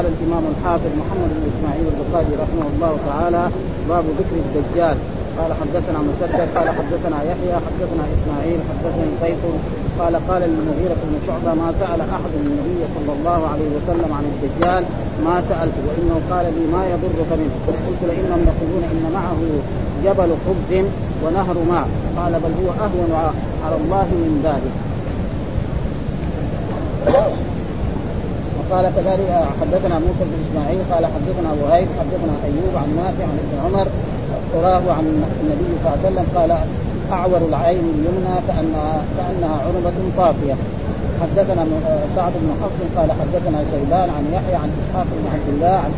قال الإمام الحافظ محمد بن إسماعيل البخاري رحمه الله تعالى باب ذكر الدجال. قال حدثنا مسدد قال حدثنا يحيى حدثنا إسماعيل حدثني قيس. قال قال للمغيرة بن شعبة ما سأل أحد النبي صلى الله عليه وسلم عن الدجال؟ ما سألته وإنه قال لي ما يضرك منه. قلت لإنهم يقولون إن معه جبل خبز ونهر ماء. قال بل هو أهون على الله من ذلك. وقال كذلك حدثنا موسى بن إسماعيل قال حدثنا وهيب حدثنا أيوب عن نافع عن ابن عمر تراه عن النبي صلى الله عليه وسلم قال أعور العين اليمنى كانها كانها عنبة طافية. حدثنا سعد بن حفص قال حدثنا شيبان عن يحيى عن إسحاق بن عبد الله عن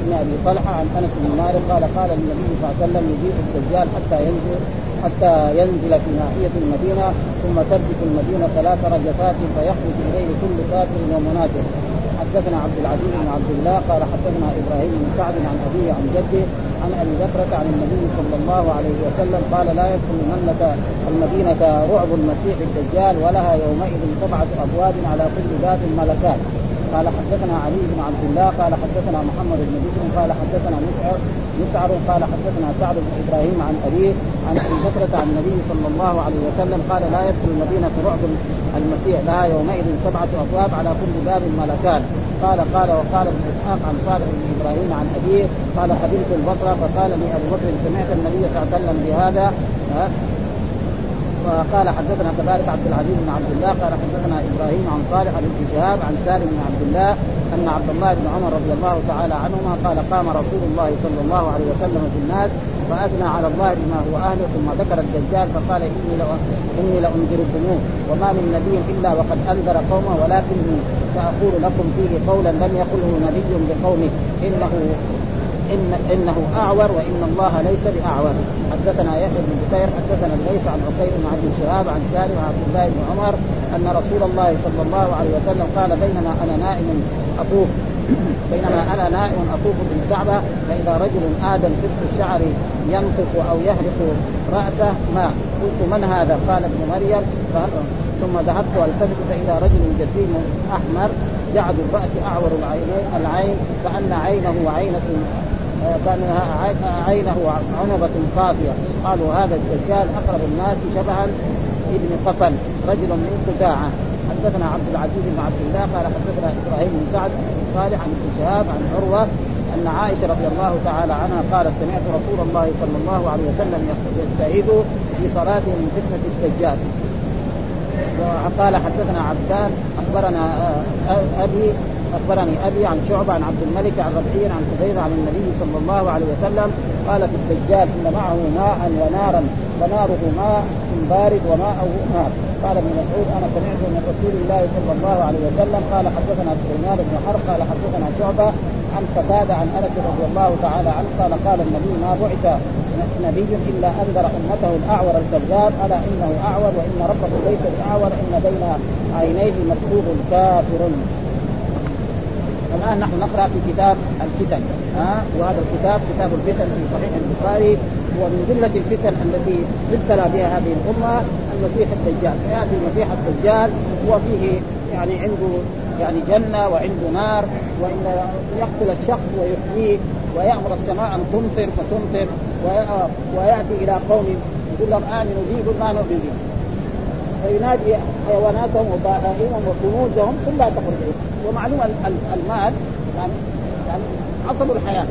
ابن أبي طلحة عن أنس بن مالك قال قال النبي صلى الله عليه وسلم يجيء الدجال حتى ينزل حتى ينزل في ناحية المدينة ثم ترجف المدينة ثلاث رجفات فيخرج إليه كل كافر ومنافق. حدثنا عبد العزيز بن عبد الله قال حدثنا إبراهيم بن سعد عن أبيه عن جده عن أبي بكرة عن النبي صلى الله عليه وسلم قال لا يدخل منك المدينة رعب المسيح الدجال ولها يومئذ سبعة أبواب على كل باب ملكان قال حدثنا علي بن عبد الله قال حدثنا محمد بن بشر قال حدثنا مسعر مسعر قال حدثنا سعد بن إبراهيم عن أبيه عن أبي بكرة عن النبي صلى الله عليه وسلم قال لا يدخل المدينة رعب المسيح لها يومئذ سبعة أبواب على كل باب ملكان قال قال وقال ابن إسحاق عن صالح بن إبراهيم عن أبيه قال قبلت البصرة فقال لي أبو بكر سمعت النبي صلى الله عليه وسلم بهذا وقال حدثنا كذلك عبد العزيز بن عبد الله قال حدثنا إبراهيم عن صالح بن شهاب عن سالم بن عبد الله أن عبد الله بن عمر رضي الله تعالى عنهما قال قام رسول الله صلى الله عليه وسلم في الناس فأثنى على الله بما هو أهله ثم ذكر الدجال فقال إني إني لأنذركموه وما من نبي إلا وقد أنذر قومه ولكني سأقول لكم فيه قولا لم يقله نبي لقومه إنه إن إنه أعور وإن الله ليس بأعور حدثنا يحيى بن بكير حدثنا الليث عن عقيل بن عبد الشهاب عن سالم عن عبد الله بن عمر أن رسول الله صلى الله عليه وسلم قال بينما أنا نائم أطوف بينما أنا نائم اطوف بالكعبه فإذا رجل آدم ست الشعر ينقص أو يهرق رأسه ما قلت من هذا؟ قال ابن مريم ثم ذهبت التفت فاذا رجل جسيم أحمر جعد الرأس أعور العينين العين كأن عينه عينة كانها عينه عنبة قافية قالوا هذا الدجال أقرب الناس شبها ابن قفل رجل من خزاعة حدثنا عبد العزيز بن عبد الله قال حدثنا إبراهيم بن سعد بن صالح عن ابن شهاب عن عروة أن عائشة رضي الله تعالى عنها قالت سمعت رسول الله صلى الله عليه وسلم يستعيذ في صلاته من فتنة الدجال. وقال حدثنا عبدان أخبرنا أبي أخبرني أبي عن شعبة عن عبد الملك عن ربعي عن حذيفه عن النبي صلى الله عليه وسلم. قال في الدجال إن معه ماء ونارا فناره ماء بارد وماءه نار. قال ابن مسعود أنا سمعت من رسول الله صلى الله عليه وسلم قال حدثنا سليمان بن حرب قال حدثنا شعبة عن قتادة عن أنس رضي الله تعالى عنه قال قال النبي ما بعث نبي إلا أنذر أمته الأعور الكذاب ألا إنه أعور وإن ربه ليس بأعور إن بين عينيه مكتوب كافر. الآن نحن نقرأ في كتاب الفتن ها؟ وهذا الكتاب كتاب الفتن في صحيح البخاري هو من جمله الفتن التي ابتلى بها هذه الأمة المسيح الدجال. فياتي المسيح الدجال هو فيه يعني عنده يعني جنة وعنده نار وإن يقتل الشخص ويحييه ويأمر السماء أن تمطر فتمطر ويأتي إلى قوم يقول لهم آمنوا بي يقول ما نؤمن به فينادي حيواناتهم وبهائمهم وكنوزهم كلها تخرج ومعلوم المال يعني يعني عصب الحياة.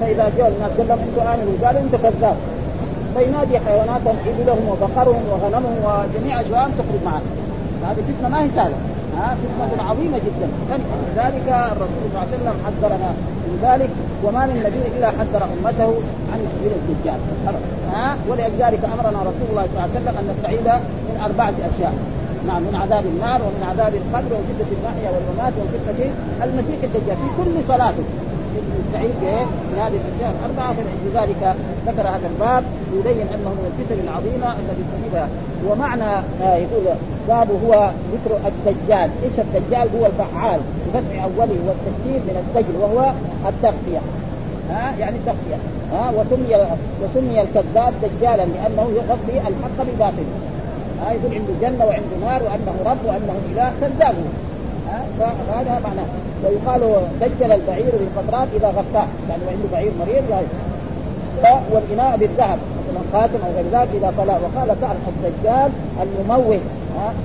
فإذا جاء الناس قال لهم أنتم آمنوا قالوا انت كذاب. فينادي حيواناتهم إبلهم وبقرهم وغنمهم وجميع اشياءهم تخرج معه هذه فتنة ما هي سهلة. ها فتنه عظيمة جدا. لذلك الرسول صلى الله عليه وسلم حذرنا من ذلك وما من نبي إلا حذر أمته عن سبيل الدجال ها؟ ولذلك أمرنا رسول الله صلى الله عليه وسلم أن نستعيذ من أربعة أشياء. نعم من عذاب النار ومن عذاب القبر وفتنة المحيا والممات وفتنة المسيح الدجال. في كل صلاة يستعيد من هذه الأشياء الأربعة فلذلك ذكر هذا الباب يبين أنه من الفتن العظيمة التي تصيبها ومعنى آه يقول باب هو ذكر الدجال، إيش الدجال؟ هو الفعال بفتح أوله والتشكيل من السجل وهو التخفيه ها؟ يعني التخفيه ها؟ وسمي وسمي الكذاب دجالا لأنه يغطي الحق بباطل ها؟ يقول عنده جنة وعنده نار وأنه رب وأنه إله كذاب. فهذا معناه. ويقال دجل البعير بالقطرات إذا غطاه يعني عنده بعير مريض والإناء بالذهب. خاتم أو غير ذلك إذا طلع وقال تعرف الدجال المموه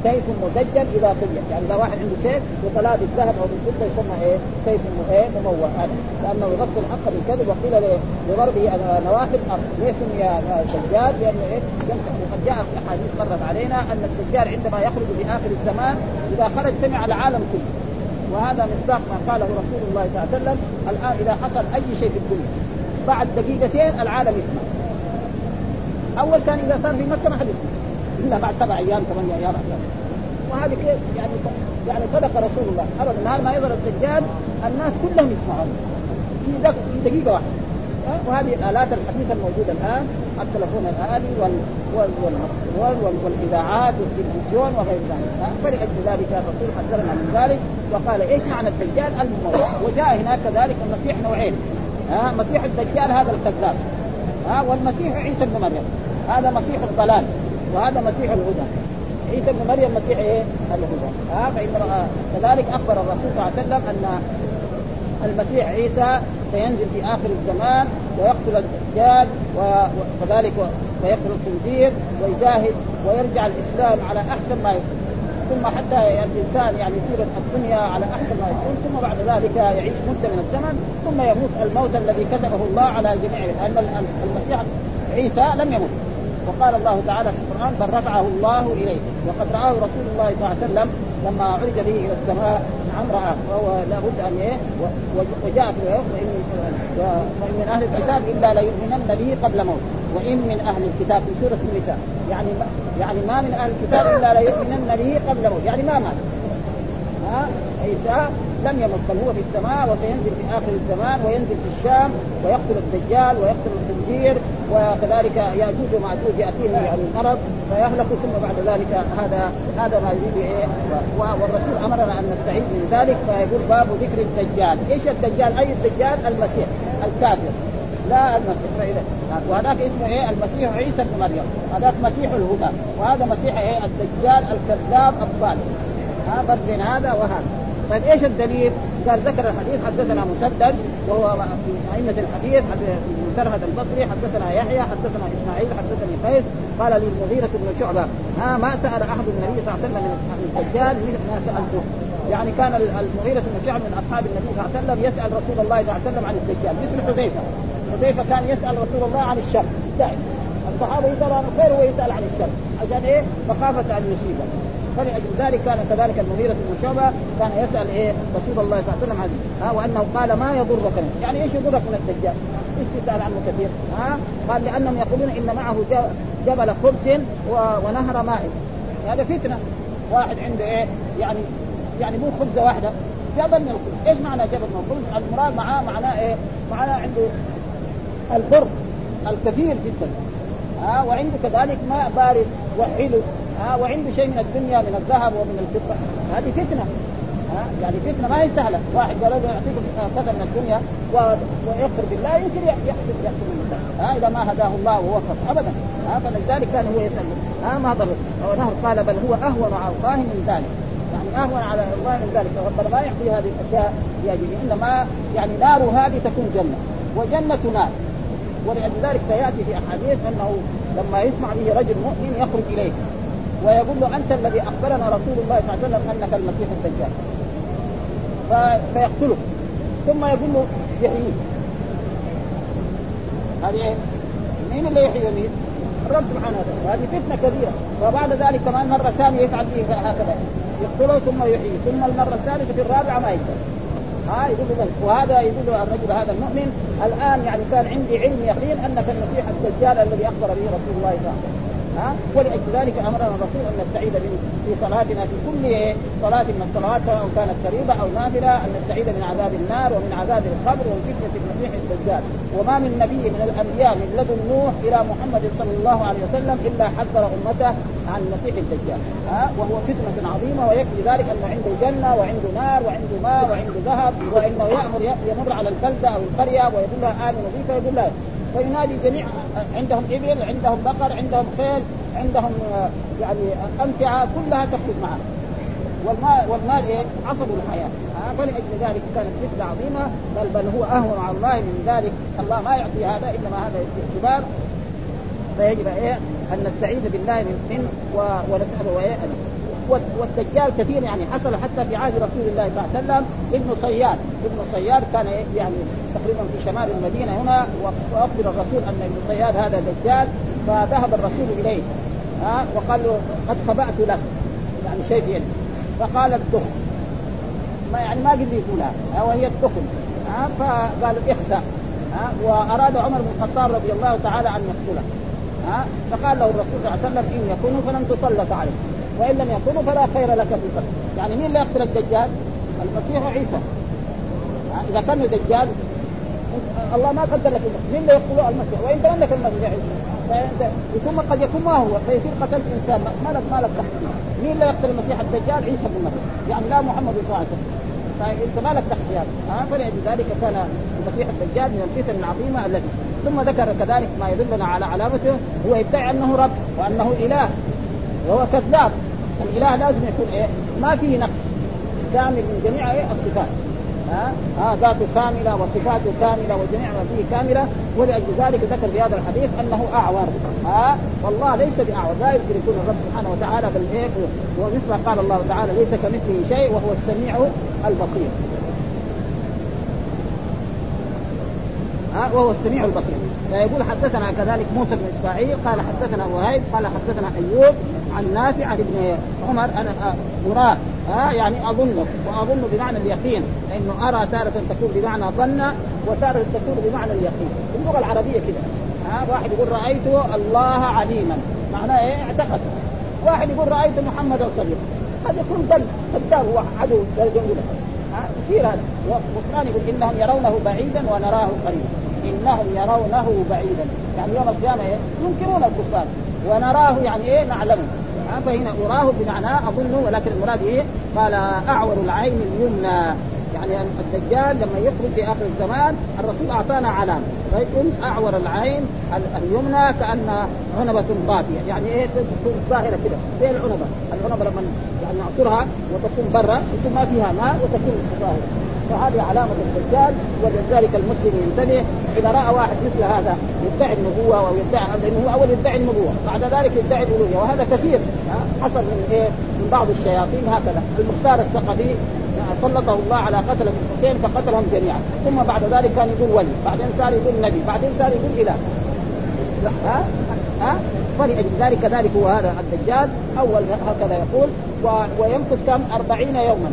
سيف مدجل إذا قيل. يعني إذا واحد عنده سيف وطلع بالذهب أو بالفضه يسمى إيه؟ سيف إيه؟ مموه. هذا. لأنه يغطي الحق بالكذب وقيل لضربه نواحي الأرض. ليش سمي الدجال؟ لأنه إيه؟ يمسح. وقد جاء في أحاديث مرت علينا أن الدجال عندما يخرج في آخر الزمان إذا خرج سمع العالم كله. وهذا مصداق ما قاله رسول الله صلى الله عليه وسلم الآن إذا حصل أي شيء في الدنيا بعد دقيقتين العالم يسمع. أول كان إذا صار في مكة ما حد إلا بعد سبع أيام ثمانية أيام وهذه كيف؟ يعني يعني صدق رسول الله. ابدا نهار ما يظهر الدجال الناس كلهم يسمعون. في دقيقة واحدة. وهذه الالات الحديثه الموجودة الآن التلفون الآلي وال وال وال وال والإذاعات والتلفزيون وغير ذلك. فلاجل ذلك الرسول حذرنا من ذلك وقال إيش معنى الدجال؟ المموت وجاء هناك كذلك المسيح نوعين. ها؟ مسيح الدجال هذا الكذاب. ها والمسيح عيسى بن مريم. هذا مسيح الضلال وهذا مسيح الهدى. عيسى بن مريم مسيح إيه؟ الهدى. ها فإن كذلك أخبر الرسول صلى الله عليه وسلم أن المسيح عيسى سينزل في آخر الزمان ويقتل الدجال وكذلك ويقتل الخنزير ويجاهد ويرجع الإسلام على أحسن ما يكون ثم حتى الإنسان يعني يصير الدنيا على أحسن ما يكون ثم بعد ذلك يعيش مدة من الزمن ثم يموت. الموت الذي كتبه الله على جميع لأن المسيح عيسى لم يمت. وقال الله تعالى في القرآن بل رفعه الله إليه. وقد رآه رسول الله صلى الله عليه وسلم لما عرج به إلى السماء. نعم راه وهو لابد أن إيه وجاء في وان من أهل الكتاب إلا ليؤمنن به قبل موت وإن من أهل الكتاب في سورة النساء. يعني يعني ما من أهل الكتاب إلا ليؤمنن به قبل موت. يعني ما مات. ها؟ عيسى لم يمت بل هو في السماء وسينزل في آخر الزمان وينزل في الشام ويقتل الدجال ويقتل الخنزير وكذلك ياجوج وماجوج ياتيهم يعني المرض فيهلك ثم بعد ذلك هذا هذا ما يريد إيه؟ والرسول أمرنا أن نستعيذ من ذلك فيقول باب ذكر الدجال، إيش الدجال؟ أي الدجال؟ المسيح الكافر. لا المسيح. فإذا وهذاك اسمه إيه؟ المسيح عيسى بن مريم. هذاك مسيح الهدى. وهذا مسيح إيه؟ الدجال الكذاب ها فرق بين هذا وهذا. طيب إيش الدليل؟ قال ذكر الحديث حدثنا مسدد وهو في أئمة الحديث مسرهد البصري حدثنا يحيى حدثنا إسماعيل حدثني قيس قال لي المغيرة بن شعبة ها ما سأل أحد النبي صلى الله عليه وسلم من الدجال ما سألته؟ يعني كان المغيرة بن شعبة من أصحاب النبي صلى الله عليه وسلم يسأل رسول الله صلى الله عليه وسلم عن الدجال مثل حذيفة. حذيفة كان يسأل رسول الله عن الشر. دائما الصحابة يسأل عن الخير وهو يسأل عن الشر. عشان إيه؟ مخافة أن يصيبه. فلأجل ذلك كان كذلك المغيرة بن شعبة كان يسأل إيه رسول الله صلى الله عليه وسلم عنه ها وأنه قال ما يضرك يعني إيش يضرك من الدجال؟ إيش تسأل عنه كثير؟ ها؟ قال لأنهم يقولون إن معه جبل خبز ونهر ماء هذا فتنة واحد عنده إيه؟ يعني يعني مو خبزة واحدة جبل من الخبز، إيش معنى جبل من الخبز؟ المراد معاه معناه إيه؟ معناه عنده البر الكثير جدا ها وعنده كذلك ماء بارد وحلو ها وعنده شيء من الدنيا من الذهب ومن الفضة. هذه فتنة. ها يعني فتنة ما هي سهلة. واحد قال له يعطيك كذا من الدنيا ويكفر بالله يمكن يحدث يحصل من ها إذا ما هداه الله ووفق ابدا. ها فلذلك كان هو يسأل. ها ما ضر. نهر قال بل هو أهون على الله من ذلك. يعني أهون على الله من ذلك. فربنا ما يعطي هذه الأشياء لأجله. إنما يعني نار هذه تكون جنة. وجنة نار. ولذلك سيأتي في أحاديث أنه لما يسمع به رجل مؤمن يخرج إليه. ويقول له أنت الذي أخبرنا رسول الله صلى الله عليه وسلم أنك المسيح الدجال. فيقتله. ثم يقول له يحييه. هذه إيه؟ مين اللي يحيي مين؟ الرب سبحانه وتعالى. وهذه فتنة كبيرة. وبعد ذلك كمان مرة ثانية يفعل به هكذا. يقتله ثم يحييه. ثم المرة الثالثة في الرابعة ما يقتل. ها يقول له وهذا يقول الرجل هذا المؤمن الآن يعني كان عندي علم يقين أنك المسيح الدجال الذي أخبر به رسول الله صلى الله عليه وسلم. ها؟ ولأجل ذلك أمرنا الرسول أن نستعيذ من في صلاتنا في كل صلاة من الصلوات سواء كانت فريضه أو نافلة أن نستعيذ من عذاب النار ومن عذاب القبر ومن فتنة المسيح الدجال. وما من نبي من الأنبياء من لدن نوح إلى محمد صلى الله عليه وسلم إلا حذر أمته عن المسيح الدجال. ها؟ وهو فتنة عظيمة ويكفي ذلك أنه عنده جنة وعنده نار وعنده ماء وعنده ذهب وإنه يامر يمر على البلدة أو القرية ويقول لها امنوا بي فيقول لها فينادي جميع عندهم إبل عندهم بقر عندهم خيل عندهم يعني أمتعة كلها تخرج معه والمال والمال إيه؟ عصب الحياة. آه فلأجل ذلك كانت فتنة عظيمة. بل بل هو أهون على الله من ذلك. الله ما يعطي هذا انما هذا اختبار فيجب إيه؟ أن نستعيذ بالله من من ونسأله إيه؟ والدجال كثير يعني حصل حتى في عهد رسول الله صلى الله عليه وسلم. ابن صياد ابن صياد كان يعني تقريبا في شمال المدينة هنا وأخبر الرسول أن ابن صياد هذا دجال فذهب الرسول إليه. ها وقال له قد خبأت لك. يعني شيء في فقال الدخن. ما يعني ما قدر يقولها وهي الدخن. ها فقال اخسأ. ها وأراد عمر بن الخطاب رضي الله تعالى أن يقتله. ها فقال له الرسول صلى الله عليه وسلم إن يكونوا فلن تسلط عليه وإن لم يكونوا فلا خير لك في القتل يعني مين اللي يقتل الدجال؟ المسيح وعيسى إذا كان دجال الله ما قدر لك مين اللي يقتله المسيح؟ وإن تملك المسيح فانت ثم قد يكون ما هو. فيصير قتلت إنسان. ما لك ما لك تحت مين اللي يقتل المسيح؟ الدجال عيسى بن مريم. يعني لا محمد صلى الله عليه وسلم. فأنت ما لك تحت هذا فلذلك كان المسيح الدجال من الفتن العظيمة التي ثم ذكر كذلك ما يدلنا على علامته. هو يدعي أنه رب وأنه إله. وهو كذاب. الاله لازم يكون إيه؟ ما فيه نقص. كامل من جميع إيه؟ الصفات. ها؟ ها ذاته كاملة وصفاته كاملة وجميع ما فيه كاملة. ولأجل ذلك ذكر في هذا الحديث أنه أعور. ها؟ والله ليس بأعور. لا يمكن يكون الرب سبحانه وتعالى بل إيه؟ ومثل قال الله تعالى ليس كمثله شيء وهو السميع البصير. ها؟ وهو السميع البصير. فيقول حدثنا كذلك موسى بن إسماعيل قال حدثنا وهيب قال حدثنا أيوب عن نافع عن ابن عمر أنا اراه ها يعني اظنه وأظن بمعنى اليقين لأنه أرى تارة تكون بمعنى ظن وتارة تكون بمعنى اليقين. اللغة العربية كده. ها واحد يقول رأيت الله عليما. معناه إيه؟ اعتقد. واحد يقول رأيت محمدا صديقا. قد يكون ظن كذاب هو عدو يصير هذا. وفلان يقول إنهم يرونه بعيدا ونراه قريبا. إنهم يرونه بعيدا. يعني يوم القيامة إيه ينكرون الكفار. ونراه يعني إيه؟ نعلمه فهنا أراه بمعنى أظنه ولكن المراد إيه؟ قال أعور العين اليمنى. يعني الدجال لما يخرج في آخر الزمان الرسول أعطانا علامه فيكون أعور العين اليمنى كأن عنبة طافيه يعني إيه؟ تكون ظاهرة كده. زي العنبة؟ العنبة لما يعني نعصرها وتكون برا يكون ما فيها ماء وتكون ظاهرة. فهذه علامة الدجال ولذلك المسلم ينتبه إذا رأى واحد مثل هذا يدعي النبوة أو يدعي لأنه هو أول يدعي النبوة بعد ذلك يدعي الألوهية وهذا كثير حصل من إيه؟ من بعض الشياطين هكذا المختار الثقفي سلطه الله على قتلة الحسين فقتلهم جميعا ثم بعد ذلك كان يقول ولي بعدين صار يقول نبي بعدين صار يقول إله. ها؟ ها؟ فلأجل ذلك كذلك هو هذا الدجال أول هكذا يقول و... ويمكث كم؟ أربعين يوما.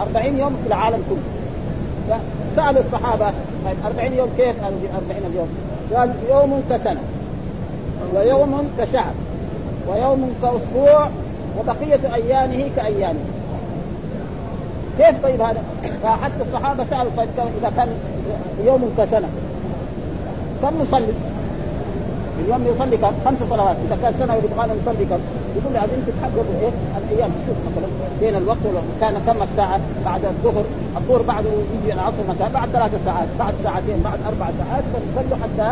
أربعين يوم في العالم كله سأل الصحابة طيب 40 يوم كيف قالوا في 40 يوم؟ قال يوم كسنة ويوم كشهر ويوم كأسبوع وبقية أيامه كأيامه كيف طيب هذا؟ فحتى الصحابة سألوا طيب إذا كان يوم كسنة كم نصلي؟ اليوم يصلي كم؟ خمس صلوات، إذا كان سنة يبغى نصلي كم؟ يقول عايزين تتحققوا إيه؟ الأيام. شوف مثلا بين الوقت كان كم الساعة؟ بعد الظهر. الظهر بعده يجي العصر مثلا. بعد ثلاث ساعات. بعد ساعتين. بعد أربع ساعات. فنصلوا حتى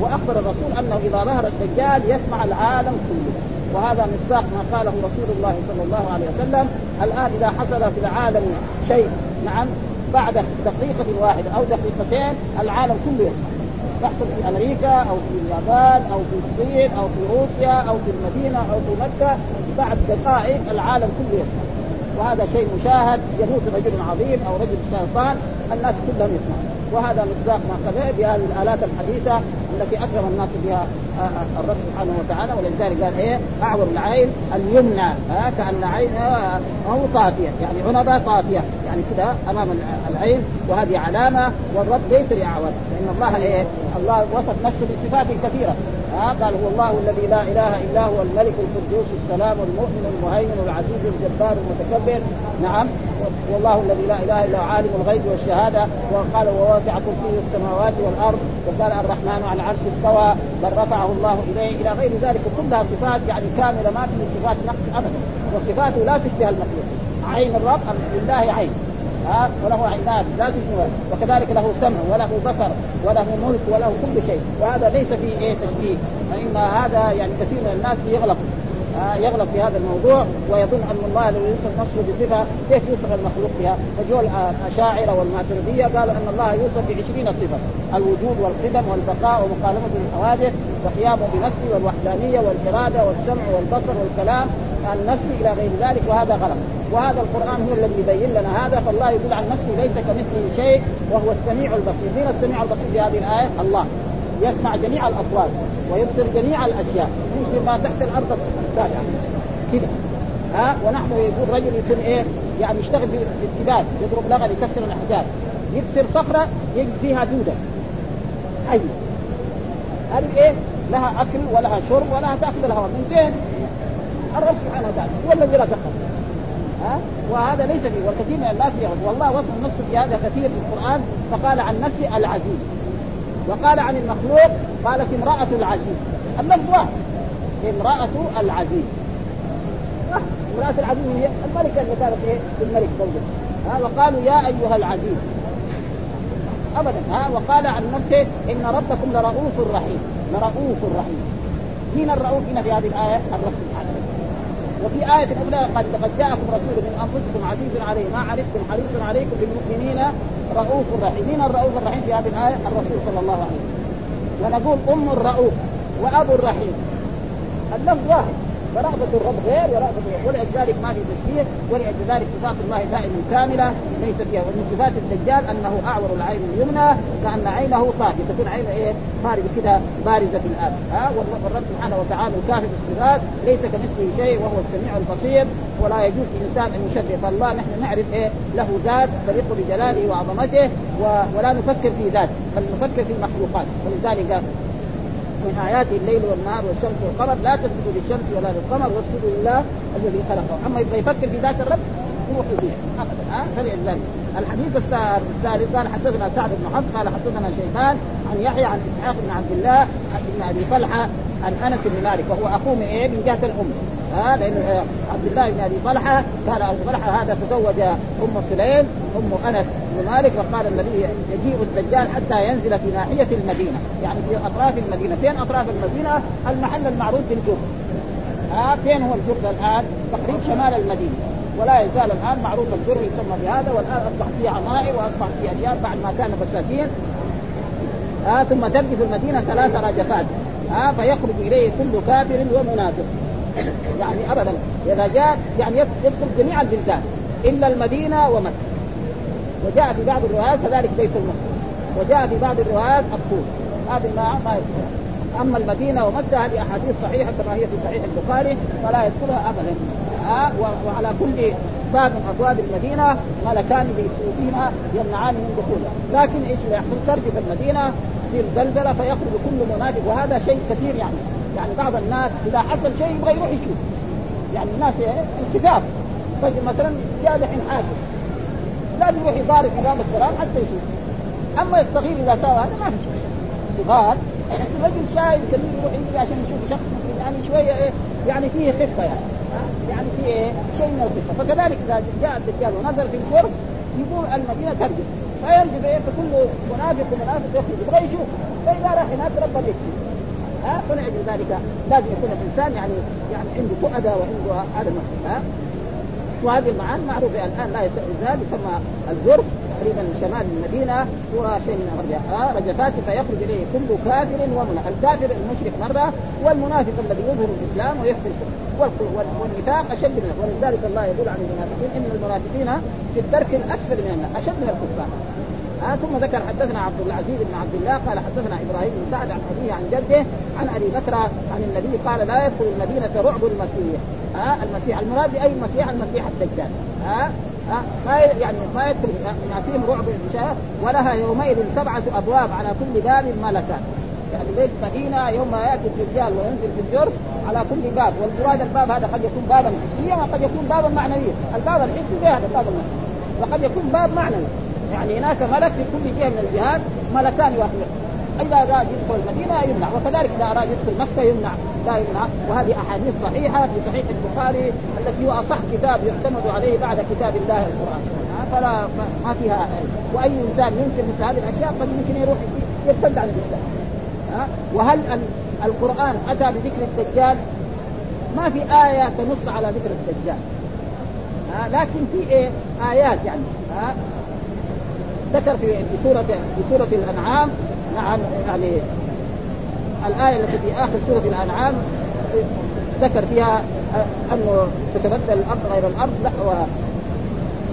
وأخبر الرسول أنه إذا ظهر الدجال يسمع العالم كله. وهذا مصداق ما قاله رسول الله صلى الله عليه وسلم. الآن إذا حصل في العالم شيء نعم بعد دقيقة واحدة أو دقيقتين العالم كله يسمع. يحصل في أمريكا أو في اليابان أو في الصين أو في روسيا أو في المدينة أو في مكة بعد دقائق العالم كله يسمع. وهذا شيء مشاهد يموت رجل عظيم أو رجل شيطان الناس كلهم يسمعون. وهذا مصداق ما قال بهذه الآلات الحديثة التي أكرم الناس بها الرب سبحانه وتعالى ولذلك قال إيه؟ اعور العين اليمنى. ها كأن عين هو طافية يعني عنبة طافية. يعني كذا أمام العين وهذه علامة والرب ليس باعور لأن الله إيه؟ الله وصف نفسه بصفات كثيرة. ها قال هو الله الذي لا إله إلا هو الملك القدوس السلام المؤمن المهيمن العزيز الجبار المتكبر. نعم. والله الذي لا إله إلا هو عالم الغيب والشهادة. وقال وواسع كرسيه السماوات والأرض. وقال الرحمن على العرش استوى. بل رفعه الله إليه إلى غير ذلك كلها صفات يعني كاملة ما في صفات نقص ابدا. وصفاته لا تشبه المخلوق. عين الرب لله عين. ها؟ وله عينان لا تشبه. وكذلك له سمع وله بصر وله ملك وله كل شيء. وهذا ليس فيه إيه؟ تشبيه. فإن هذا يعني كثير من الناس يغلط يغلط في هذا الموضوع ويظن أن الله لو يوصف نفسه بصفة كيف يوصف المخلوق بها؟ فجوا الأشاعرة والماتريديه قالوا أن الله يوصف بعشرين صفة الوجود والقدم والبقاء ومخالفه للحوادث وقيامه بنفسه والوحدانية والإرادة والسمع والبصر والكلام عن نفسه إلى غير ذلك وهذا غلط. وهذا القرآن هو الذي يبين لنا هذا فالله يقول عن نفسه ليس كمثله شيء وهو السميع البصير. من السميع البصير في هذه الآية؟ الله. يسمع جميع الأصوات ويبصر جميع الأشياء. يبصر ما تحت الأرض السابعة. كذا ها؟ ونحن يقول رجل يكون إيه؟ يعني يشتغل في الاتباع يضرب لغه يكسر الأحجار. يكسر صخرة يجد فيها دودة. حي هذه إيه؟ لها أكل ولها شرب ولها تاخذ الهواء. من فين؟ الرب سبحانه وتعالى. هو الذي رزقها. ها؟ وهذا ليس فيه والكثير من الناس والله وصف نفسه في هذا كثير في القرآن فقال عن نفسه العزيز. وقال عن المخلوق قالت امرأة العزيز. اللفظ واحد. امرأة العزيز. امرأة العزيز هي الملكة اللي كانت إيه؟ الملك زوجها ها وقالوا يا أيها العزيز. أبدا. ها وقال عن نفسه إن ربكم لرؤوف رحيم. لرؤوف رحيم. مين الرؤوف؟ هنا في هذه الآية؟ الرب سبحانه وفي آية أخرى قد لقد جاءكم رسول من أنفسكم عزيز عليه. ما عنتم حريص عليكم بالمؤمنين رؤوف رحيم، مين الرؤوف الرحيم في هذه الآية؟ الرسول صلى الله عليه وسلم. ونقول أم الرؤوف وأبو الرحيم. اللفظ واحد فرغبة الرب غير ورغبة الرب. ولذلك ما في تشبيه ولذلك صفات الله دائما كاملة ليس فيها. ومن صفات الدجال أنه أعور العين اليمنى كأن عينه طاهية تكون عينه إيه؟ خارجة كده بارزة في الآن. ها؟ والرب سبحانه وتعالى الكافي بالصفات ليس كمثله شيء وهو السميع البصير. ولا يجوز للإنسان أن يشبه فالله نحن نعرف إيه؟ له ذات تليق بجلاله وعظمته ولا نفكر في ذات بل نفكر في المخلوقات. ولذلك من آيات الليل والنهار والشمس والقمر. لا تسجدوا للشمس ولا للقمر واسجدوا لله الذي خلقه. أما يبغى يفكر في ذات الرب يروح يضيع. ابدا. ها؟ الحديث الثالث قال حدثنا سعد بن حفص قال حدثنا شيخان عن يحيى عن إسحاق بن عبد الله بن أبي طلحة عن أنس بن مالك وهو أخوه من إيه؟ من جهة الأم. ها لأن عبد الله بن أبي طلحة قال أبو طلحة هذا تزوج أم سليم أم أنس بن مالك وقال النبي يجيء الدجال حتى ينزل في ناحية المدينة يعني في أطراف المدينة. فين أطراف المدينة؟ المحل المعروف بالجر ها فين هو الجر الآن؟ تقريب شمال المدينة. ولا يزال الآن معروف الجر يسمى بهذا والآن أصبح فيه عمائر وأصبح فيه أشياء بعد ما كان بساتين آه ثم ترجف المدينة ثلاث رجفات. آه فيخرج إليه كل كافر ومنافق. يعني ابدا. إذا جاء يعني يدخل جميع البلدان إلا المدينة ومكة. وجاء في بعض الروايات كذلك بيت المقدس. وجاء في بعض الروايات الطول. هذه ما ما يدخلها أما المدينة ومكة هذه أحاديث صحيحة كما هي في صحيح البخاري فلا يدخلها ابدا. آه وعلى كل باب من أبواب المدينة ملكان بسيوفهما يمنعان من دخولها. لكن إيش اللي يحصل؟ ترجف المدينة تصير زلزله فيخرج كل منافق. وهذا شيء كثير يعني. يعني بعض الناس إذا حصل شيء يبغى يروح يشوف. يعني الناس انخفاض مثلا جاء دحين حاكم. لازم يروح يضارب إمام السلام حتى يشوف. أما الصغير إذا سوى هذا ما في شيء. صغار. رجل شايب كبير يروح يجي عشان يشوف شخص يعني شوية إيه يعني فيه خفة يعني. يعني فيه إيه شيء من الخفة. فكذلك إذا جاء الدجال ونزل في الجرف يقول المدينة ترجف فينجب إيه فكل منافق ومنافق يخرج يبغى يشوف. فإذا راح هناك ربما يكفي ها فلأجل ذلك. لازم يكون الإنسان يعني يعني عنده تؤدى وعنده هذا ها؟ وهذه المعاني معروفة الآن لا يزال يسمى الجرف تقريبا شمال المدينة هو شيء من امرها رجفات فيخرج إليه كل كافر ومنافق، الكافر المشرك مرة والمنافق الذي يظهر الإسلام ويخفي الكفر والنفاق أشد منه ولذلك الله يقول عن المنافقين إن المنافقين في الدرك الأسفل من أشد من الكفار. آه ثم ذكر حدثنا عبد العزيز بن عبد الله قال حدثنا إبراهيم بن سعد عن أبيه عن جده عن أبي بكر عن النبي قال لا يدخل المدينة رعب المسيح. آه المسيح المراد بأي مسيح؟ المسيح الدجال. آه آه ما يعني ما يدخل ياتيهم رعب البشار ولها يومئذ سبعة أبواب على كل باب ملكان يعني ليس مدينة يوم ما يأتي الدجال وينزل في الجرف على كل باب. والمراد الباب هذا قد يكون بابا حسيا وقد يكون بابا معنويا. الباب الحسي هذا الباب المعنوي وقد يكون باب معنوي. يعني هناك ملك في كل جهة من الجهات ملكان يحمل إذا اراد يدخل المدينة يمنع وكذلك إذا أراد يدخل مكة يمنع لا يمنع. وهذه أحاديث صحيحة في صحيح البخاري التي هو أصح كتاب يعتمد عليه بعد كتاب الله القرآن. فلا ما فيها وأي إنسان ينكر مثل هذه الأشياء قد يمكن يروح يرتد عن الإسلام. وهل القرآن أتى بذكر الدجال؟ ما في آية تنص على ذكر الدجال. لكن في إيه؟ آيات يعني. ذكر في في سورة في سورة الأنعام نعم يعني الآية التي في آخر سورة الأنعام ذكر فيها أنه تتبدل الأرض غير الأرض لا و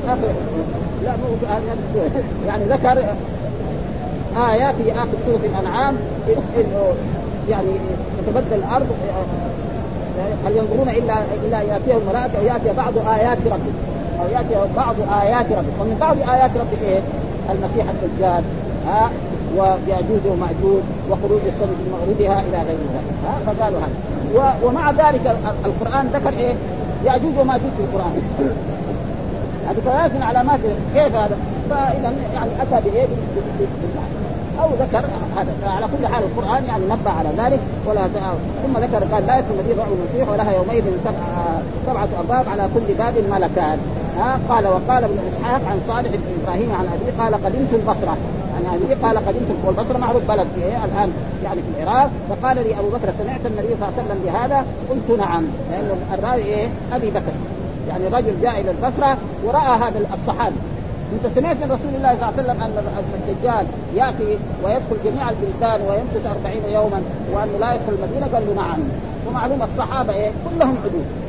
آخر لا مو يعني ذكر آية في آخر سورة الأنعام إنه يعني تتبدل الأرض هل ينظرون إلا إلا يأتيهم الملائكة أو يأتي بعض آيات ربك أو يأتي بعض آيات ربك ومن بعض آيات ربك إيه؟ المسيح الدجال ها وياجوج ومأجوج وخروج الشمس من مغربها إلى غير ذلك ها فقالوا هذا ومع ذلك القرآن ذكر إيه؟ يأجوج ومأجوج في القرآن هذه ثلاث من علامات كيف هذا؟ فإذا يعني أتى بإيه؟ أو ذكر هذا فعلى كل حال القرآن يعني نبه على ذلك ولا ثم ذكر قال لا يكون الذي رعب المسيح ولها يومئذ سبعه سبعة أبواب على كل باب ملكان ها قال وقال ابن إسحاق عن صالح بن إبراهيم عن أبيه قال قدمت البصرة. عن أبيه قال قدمت والبصره معروف بلد في إيه الآن يعني في العراق. فقال لي أبو بكر سمعت النبي صلى الله عليه وسلم بهذا؟ قلت نعم لأنه الراوي إيه؟ أبي بكر. يعني رجل جاء إلى البصرة ورأى هذا الصحابي. أنت سمعت من رسول الله صلى الله عليه وسلم أن الدجال يأتي ويدخل جميع البلدان ويمكث أربعين يوما وانه لا يدخل المدينة؟ قال له نعم. ومعلوم الصحابة إيه؟ كلهم عدول.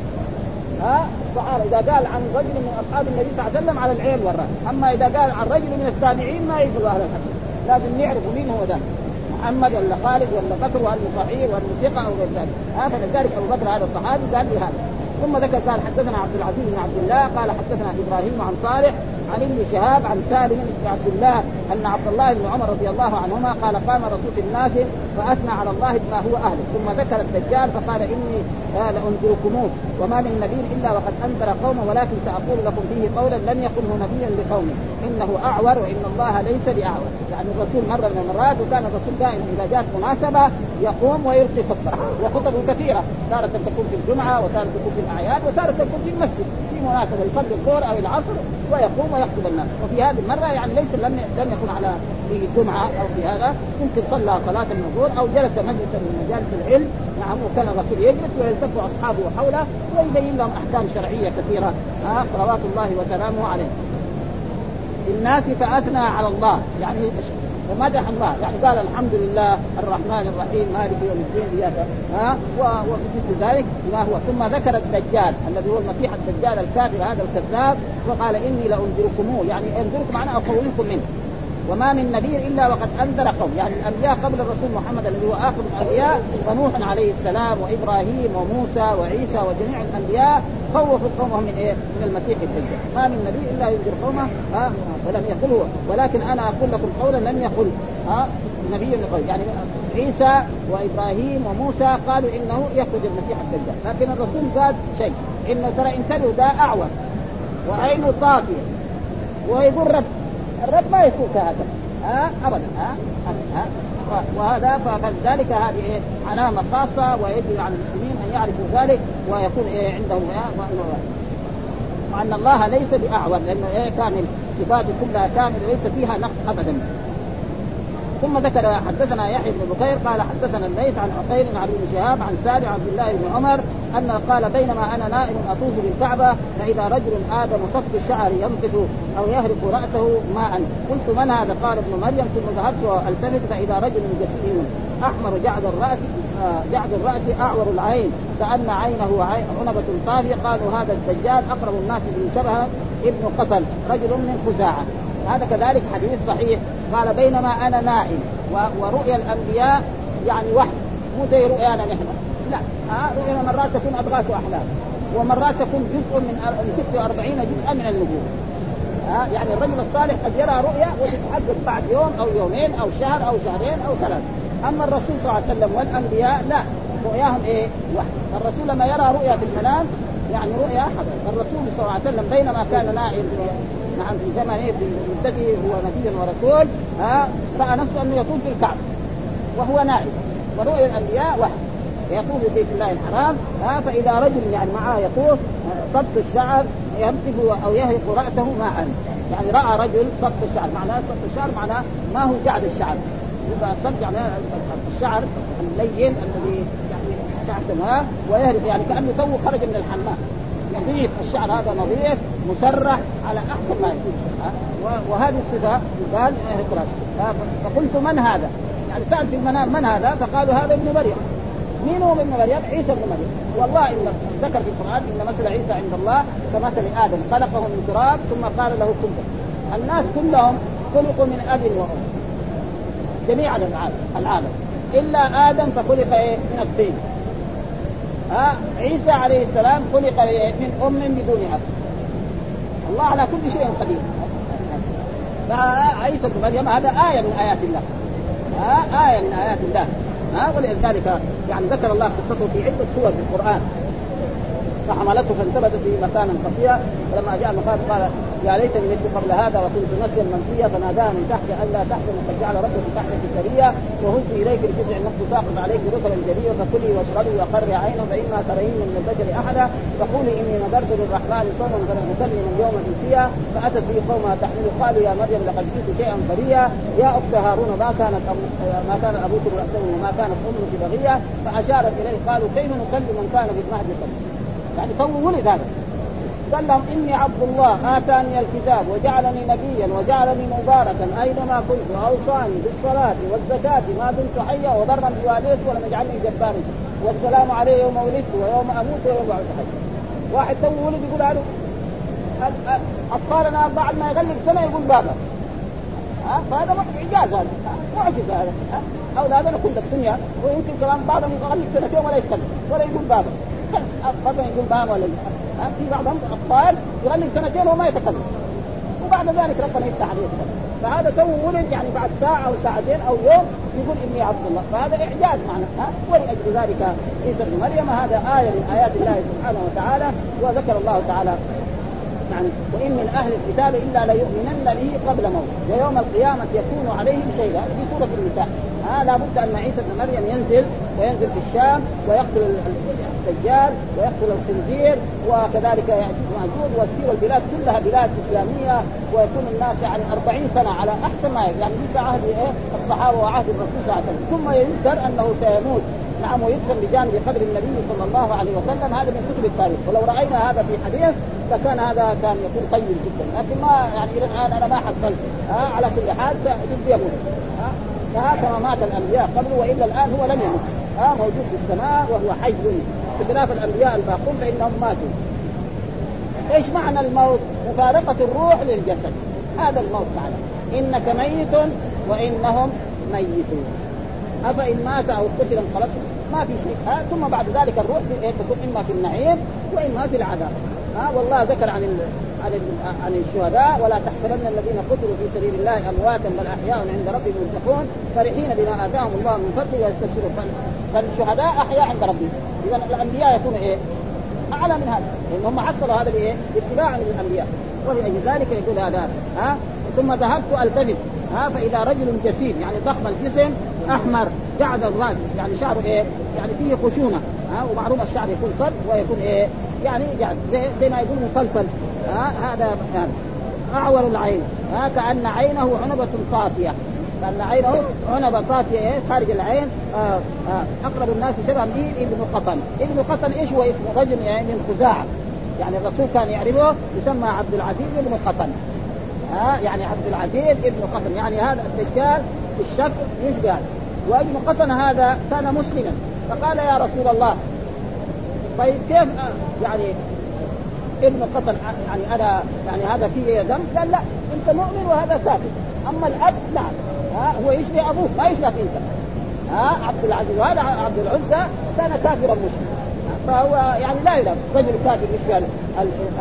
ها؟ الصحابه إذا قال عن رجل من أصحاب النبي صلى الله عليه وسلم على العين والراس. أما إذا قال عن رجل من التابعين ما يقولوا أهل الحديث. لازم نعرف مين هو ذا. محمد ولا خالد ولا بكر وهل صحيح وهل ثقة أو غير ذلك. هذا لذلك أبو بكر هذا الصحابي قال لي هذا. ثم ذكر قال حدثنا عبد العزيز بن عبد الله قال حدثنا إبراهيم عن صالح عن ابن شهاب عن سالم بن عبد الله أن عبد الله بن عمر رضي الله عنهما قال قام رسول الناس فأثنى على الله بما هو أهله. ثم ذكر الدجال فقال إني لانذركموه وما من نبي إلا وقد أنذر قومه ولكن سأقول لكم فيه قولا لم يقله نبيا لقومه. إنه أعور وإن الله ليس بأعور. يعني الرسول مره من المرات وكان الرسول دائما إذا جاءت مناسبة يقوم ويلقي خطبة وخطبة كثيرة. تارة تكون في الجمعة وتارة تكون في الأعياد وتارة تكون في المسجد. في مناسبة يصلي الظهر أو العصر ويقوم ويخطب الناس وفي هذه المرة يعني ليس لم لم يكن على في الجمعه أو في هذا يمكن صلى صلاة النذور أو جلس مجلسا من مجالس العلم. نعم وكان الرسول يجلس ويلتف أصحابه حوله ويبين لهم أحكام شرعية كثيرة. آه صلوات الله وسلامه عليه. الناس فأثنى على الله. يعني ومدح الله يعني قال الحمد لله الرحمن الرحيم مالك يوم الدين إياك. ها؟ ومثل ذلك ما هو. ثم ذكر الدجال الذي هو المسيح الدجال الكافر هذا الكذاب وقال إني لأنذركموه. يعني أنذركم معناه اخوفكم منه. وما من نبي إلا وقد أنذر قوم. يعني الأنبياء قبل الرسول محمد الذي هو آخر الأنبياء فنوح عليه السلام وإبراهيم وموسى وعيسى وجميع الأنبياء خوفوا قومهم من إيه؟ من المسيح الدجال، ما من نبي إلا ينذر قومه ها ولم يقل هو، ولكن أنا أقول لكم قولا لم يقل ها نبي قول يعني عيسى وإبراهيم وموسى قالوا إنه يخرج المسيح الدجال، لكن الرسول قال شيء إنه ترى انتبهوا ده أعور وعينه طافية ويقول رب الرب ما يكون كهذا ها؟ ابدا. ها؟ ها؟ وهذا فلذلك هذه إيه؟ علامة خاصة ويجب على المسلمين أن يعرفوا ذلك ويكون إيه؟ عندهم إيه؟ مع ان الله ليس بأعور لأنه إيه؟ كامل صفاته كلها كاملة ليس فيها نقص ابدا. ثم ذكر حدثنا يحيى بن بكير قال حدثنا الليث عن عقيل عن ابن شهاب عن سالم عبد الله بن عمر أن قال بينما أنا نائم أطوف بالكعبة فإذا رجل آدم صف الشعر ينقذ أو يهرق رأسه ماء. قلت من هذا؟ قال ابن مريم. ثم ذهبت التفت فإذا رجل جسيم أحمر جعد الرأس آه، جعد الرأس أعور العين كأن عينه عنبة طافية. قالوا هذا الدجال أقرب الناس به شبها ابن قتل رجل من خزاعة. هذا كذلك حديث صحيح. قال بينما أنا نائم ورؤيا الأنبياء يعني وحي. مو زي رؤيانا نحن. لا. آه رؤيا مرات تكون أضغاث احلام ومرات تكون جزء من 46 جزءا من النبوه آه يعني الرجل الصالح قد يرى رؤيا وتتحقق بعد يوم أو يومين أو شهر أو شهرين أو ثلاث. أما الرسول صلى الله عليه وسلم والأنبياء لا. رؤياهم إيه؟ وحي. الرسول لما يرى رؤيا في المنام يعني رؤيا حدث الرسول صلى الله عليه وسلم بينما كان نائم نعم في زمنه في مدته هو نبي ورسول ها؟ رأى نفسه أنه يطوف في الكعبة وهو نائم ورؤيا الأنبياء وحي. يطوف بيت الله الحرام ها؟ فإذا رجل يعني معاه يطوف صبت الشعر يمسك أو يهرق رأسه ماء يعني رأى رجل صبت الشعر معناه صبت الشعر معناه ما هو جعد الشعر. يبقى يعني الشعر اللين الذي يعني ها ويهرب يعني كأنه تو خرج من الحمام. نظيف الشعر هذا نظيف مسرح على أحسن ما يكون. وهذه الصفة قال فقلت من هذا؟ يعني سال في المنام من هذا؟ فقالوا هذا ابن مريم. مين هو ابن مريم؟ عيسى ابن مريم. والله إن ذكر في القرآن إن مثل عيسى عند الله كمثل آدم خلقه من تراب ثم قال له كن. الناس كلهم خلقوا من أب وأم. جميع العالم العالم. إلا آدم فخلق إيه؟ من الطين. عيسى عليه السلام خلق؟ من أم بدون اب الله على كل شيء قدير. فعيسى ابن مريم هذا آية من آيات الله. ها؟ آية من آيات الله. ها؟ ولذلك يعني ذكر الله قصته في عدة سور في القرآن. فحملته فانتبذت به مكانا خفيا. فلما جاء المقام قال يا ليتني مت قبل هذا وكنت نسيا منسيا فناداها من تحت الا تحزن قد جعل ربك تحتك سريا وهز إليك بجذع النقص ساقط عليك رسلا جليا فكلي واشربي وقري عينا فإما ترين من البشر أحدا فقولي إني نذرت للرحمن صوما فلن أكلم اليوم إنسيا. فأتت به قومها تحمل قالوا يا مريم لقد جئت شيئا فريا يا أخت هارون ما كانت ما كان أبوك راسه وما كانت أمك بغيا فأشارت إليه قالوا كيف نكلم من كان في المهد يعني تو ولد هذا قال لهم إني عبد الله آتاني الكتاب وجعلني نبيا وجعلني مباركا أين ما كنت وأوصاني بالصلاة والزكاة ما دمت حيا وبرا بوالدتي ولم يجعلني جبارا. والسلام علي يوم ولدت ويوم أموت ويوم أبعث حيا. واحد تو ولد يقول هذا أطفالنا بعد ما يغلب سنة يقول بابا. ها؟ فهذا إعجاز هذا. معجزه هذا. أولادنا كل الدنيا ويمكن كمان بعضهم يغلب سنتين ولا يتكلم ولا يقول بابا. مثلا يقول بابا ولا في بعضهم أطفال يغني سنتين وما يتكلم. وبعد ذلك ربنا يفتح عليه يتكلم فهذا تو ولد يعني بعد ساعة أو ساعتين أو يوم يقول إني عبد الله. فهذا إعجاز معنا ها؟ ولأجل ذلك عيسى ابن مريم هذا آية من آيات الله سبحانه وتعالى وذكر الله تعالى. يعني وإن من أهل الكتاب إلا ليؤمنن به قبل موت ويوم القيامة يكون عليهم شيئا. في سورة النساء. ها لابد أن عيسى ابن مريم ينزل وينزل في الشام ويقتل الدجال ويقتل الخنزير وكذلك ياجوج وماجوج وتصير البلاد كلها بلاد إسلامية ويكون الناس يعني 40 سنة على أحسن ما يعني ليس عهد إيه؟ الصحابة وعهد الرسول صلى الله عليه وسلم. ثم يذكر أنه سيموت. نعم ويدفن بجانب قبر النبي صلى الله عليه وسلم. هذا من كتب التاريخ. ولو رأينا هذا في حديث فكان هذا كان يكون طيب جدا. لكن ما يعني إلى الآن أنا ما حصلت. ها على كل حال يموت. فهكذا مات الأنبياء قبله وإلا الآن هو لم يمت. ها موجود في السماء وهو حي. بخلاف الأنبياء الباقون فإنهم ماتوا. إيش معنى الموت؟ مفارقة الروح للجسد. هذا الموت معنى إنك ميت وإنهم ميتون. أفإن مات أو قتل انقلبتم ما في شيء. ها ثم بعد ذلك الروح تكون إما في النعيم وإما في العذاب. ها والله ذكر عن عن الشهداء ولا تحسبن الذين قتلوا في سبيل الله أمواتا بل أحياء عند ربهم يرزقون. فرحين بما آتاهم الله من فضله ويستبشرون فالشهداء أحياء عند ربهم. اذا الأنبياء يكونوا إيه؟ أعلى من هذا. لأن هم حصلوا هذا بإيه؟ اتباعا للانبياء ولاجل ذلك يقول هذا ها؟ ثم ذهبت ألتفت ها؟ فإذا رجل جسيم يعني ضخم الجسم أحمر جعد الرأس يعني شعره إيه؟ يعني فيه خشونة ها؟ ومعروف الشعر يكون صد ويكون إيه؟ يعني جعد زي, زي ما يقول مفلفل. ها؟ هذا يعني أعور العين. ها؟ كأن عينه عنبة طافية. كأن عينه عنبة طافية إيه؟ خارج العين. آه آه أقرب الناس شبها به ابن قطن. ابن قطن إيش هو؟ اسمه رجل يعني من خزاعه يعني الرسول كان يعرفه يسمى عبد العزيز ابن قطن. ها؟ يعني عبد العزيز ابن قطن. يعني هذا الدجال في الشكل يشبه. وابن قطن هذا كان مسلما. فقال يا رسول الله طيب كيف؟ يعني ابن قتل يعني أنا يعني هذا فيه ذنب؟ قال لا أنت مؤمن وهذا كافر أما الأب نعم ها هو يشبه أبوه ما يشبهك انت ها عبد العزيز وهذا عبد العزى كان كافرا مسلما. فهو يعني لا يلام. رجل كافر يشبه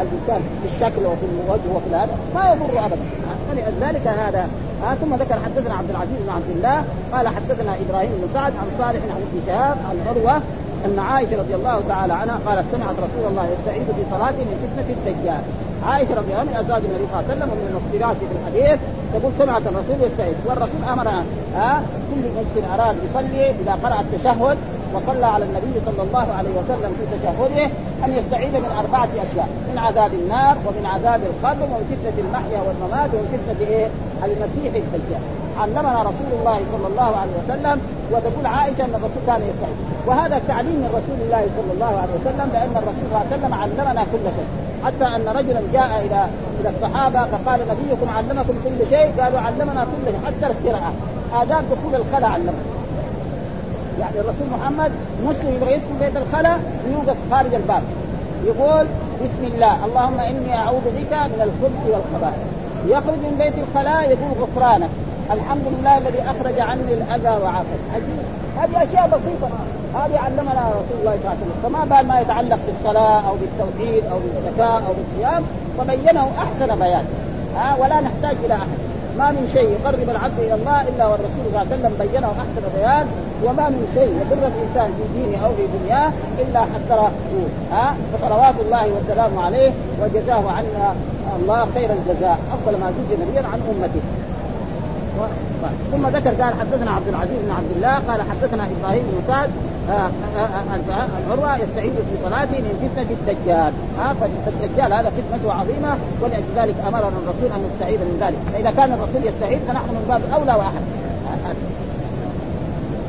الإنسان في الشكل وفي الوجه وفي هذا ما يضر ابدا. فلذلك هذا. آه ثم ذكر حدثنا عبد العزيز بن عبد الله. قال حدثنا إبراهيم بن سعد عن صالح عن ابن شهاب عن عروة أن عائشة رضي الله تعالى عنها قالت سمعت رسول الله يستعيذ صلاته من فتنة الدجال. عائشة رضي الله من أزواج النبي صلى الله عليه وسلم ومن الاختلاف في الحديث تقول سمعت الرسول يستعيذ. والرسول امرنا ها كل مسلم أراد يصلي إذا قرأ التشهد وصلى على النبي صلى الله عليه وسلم في تشهده أن يستعيذ من أربعة أشياء من عذاب النار ومن عذاب القبر ومن فتنة المحيا والممات ومن فتنة إيه؟ المسيح الدجال. علمنا رسول الله صلى الله عليه وسلم وتقول عائشة أن الرسول كان يستعيد وهذا تعليم من رسول الله صلى الله عليه وسلم لأن الرسول صلى الله عليه وسلم علمنا كل شيء. حتى أن رجلا جاء إلى إلى الصحابة فقال نبيكم علمكم كل شيء قالوا علمنا كل شيء حتى القراءه آداب دخول الخلاء علمنا يعني الرسول محمد مسلم يبغى يدخل بيت الخلاء يوقف خارج الباب. يقول بسم الله اللهم إني أعوذ بك من الخبث والخبائث. يخرج من بيت الخلاء يقول غفرانك الحمد لله الذي أخرج عني الأذى وعافى. هذه أشياء بسيطة. هذه علمنا رسول الله صلى الله عليه وسلم. فما بال ما يتعلق بالصلاة أو بالتوحيد أو بالزكاة أو بالصيام فبينه أحسن بيان. ها ولا نحتاج إلى أحد. ما من شيء يقرب العبد إلى الله إلا والرسول صلى الله عليه وسلم بينه أحسن بيان وما من شيء يضر الإنسان في دينه أو في دنياه إلا حذره ها؟ فصلوات الله والسلام عليه وجزاه عنا الله خير الجزاء. أفضل ما زج نبيا عن أمته. ثم ذكر قال حدثنا عبد العزيز بن عبد الله قال حدثنا إبراهيم بن سعد العروة يستعيذ في صلاته من فتنة الدجال. ها فالدجال هذا فتنته عظيمة ولأجل ذلك أمرنا الرسول أن نستعيذ من ذلك. فإذا كان الرسول يستعيذ فنحن من باب أولى وأحد.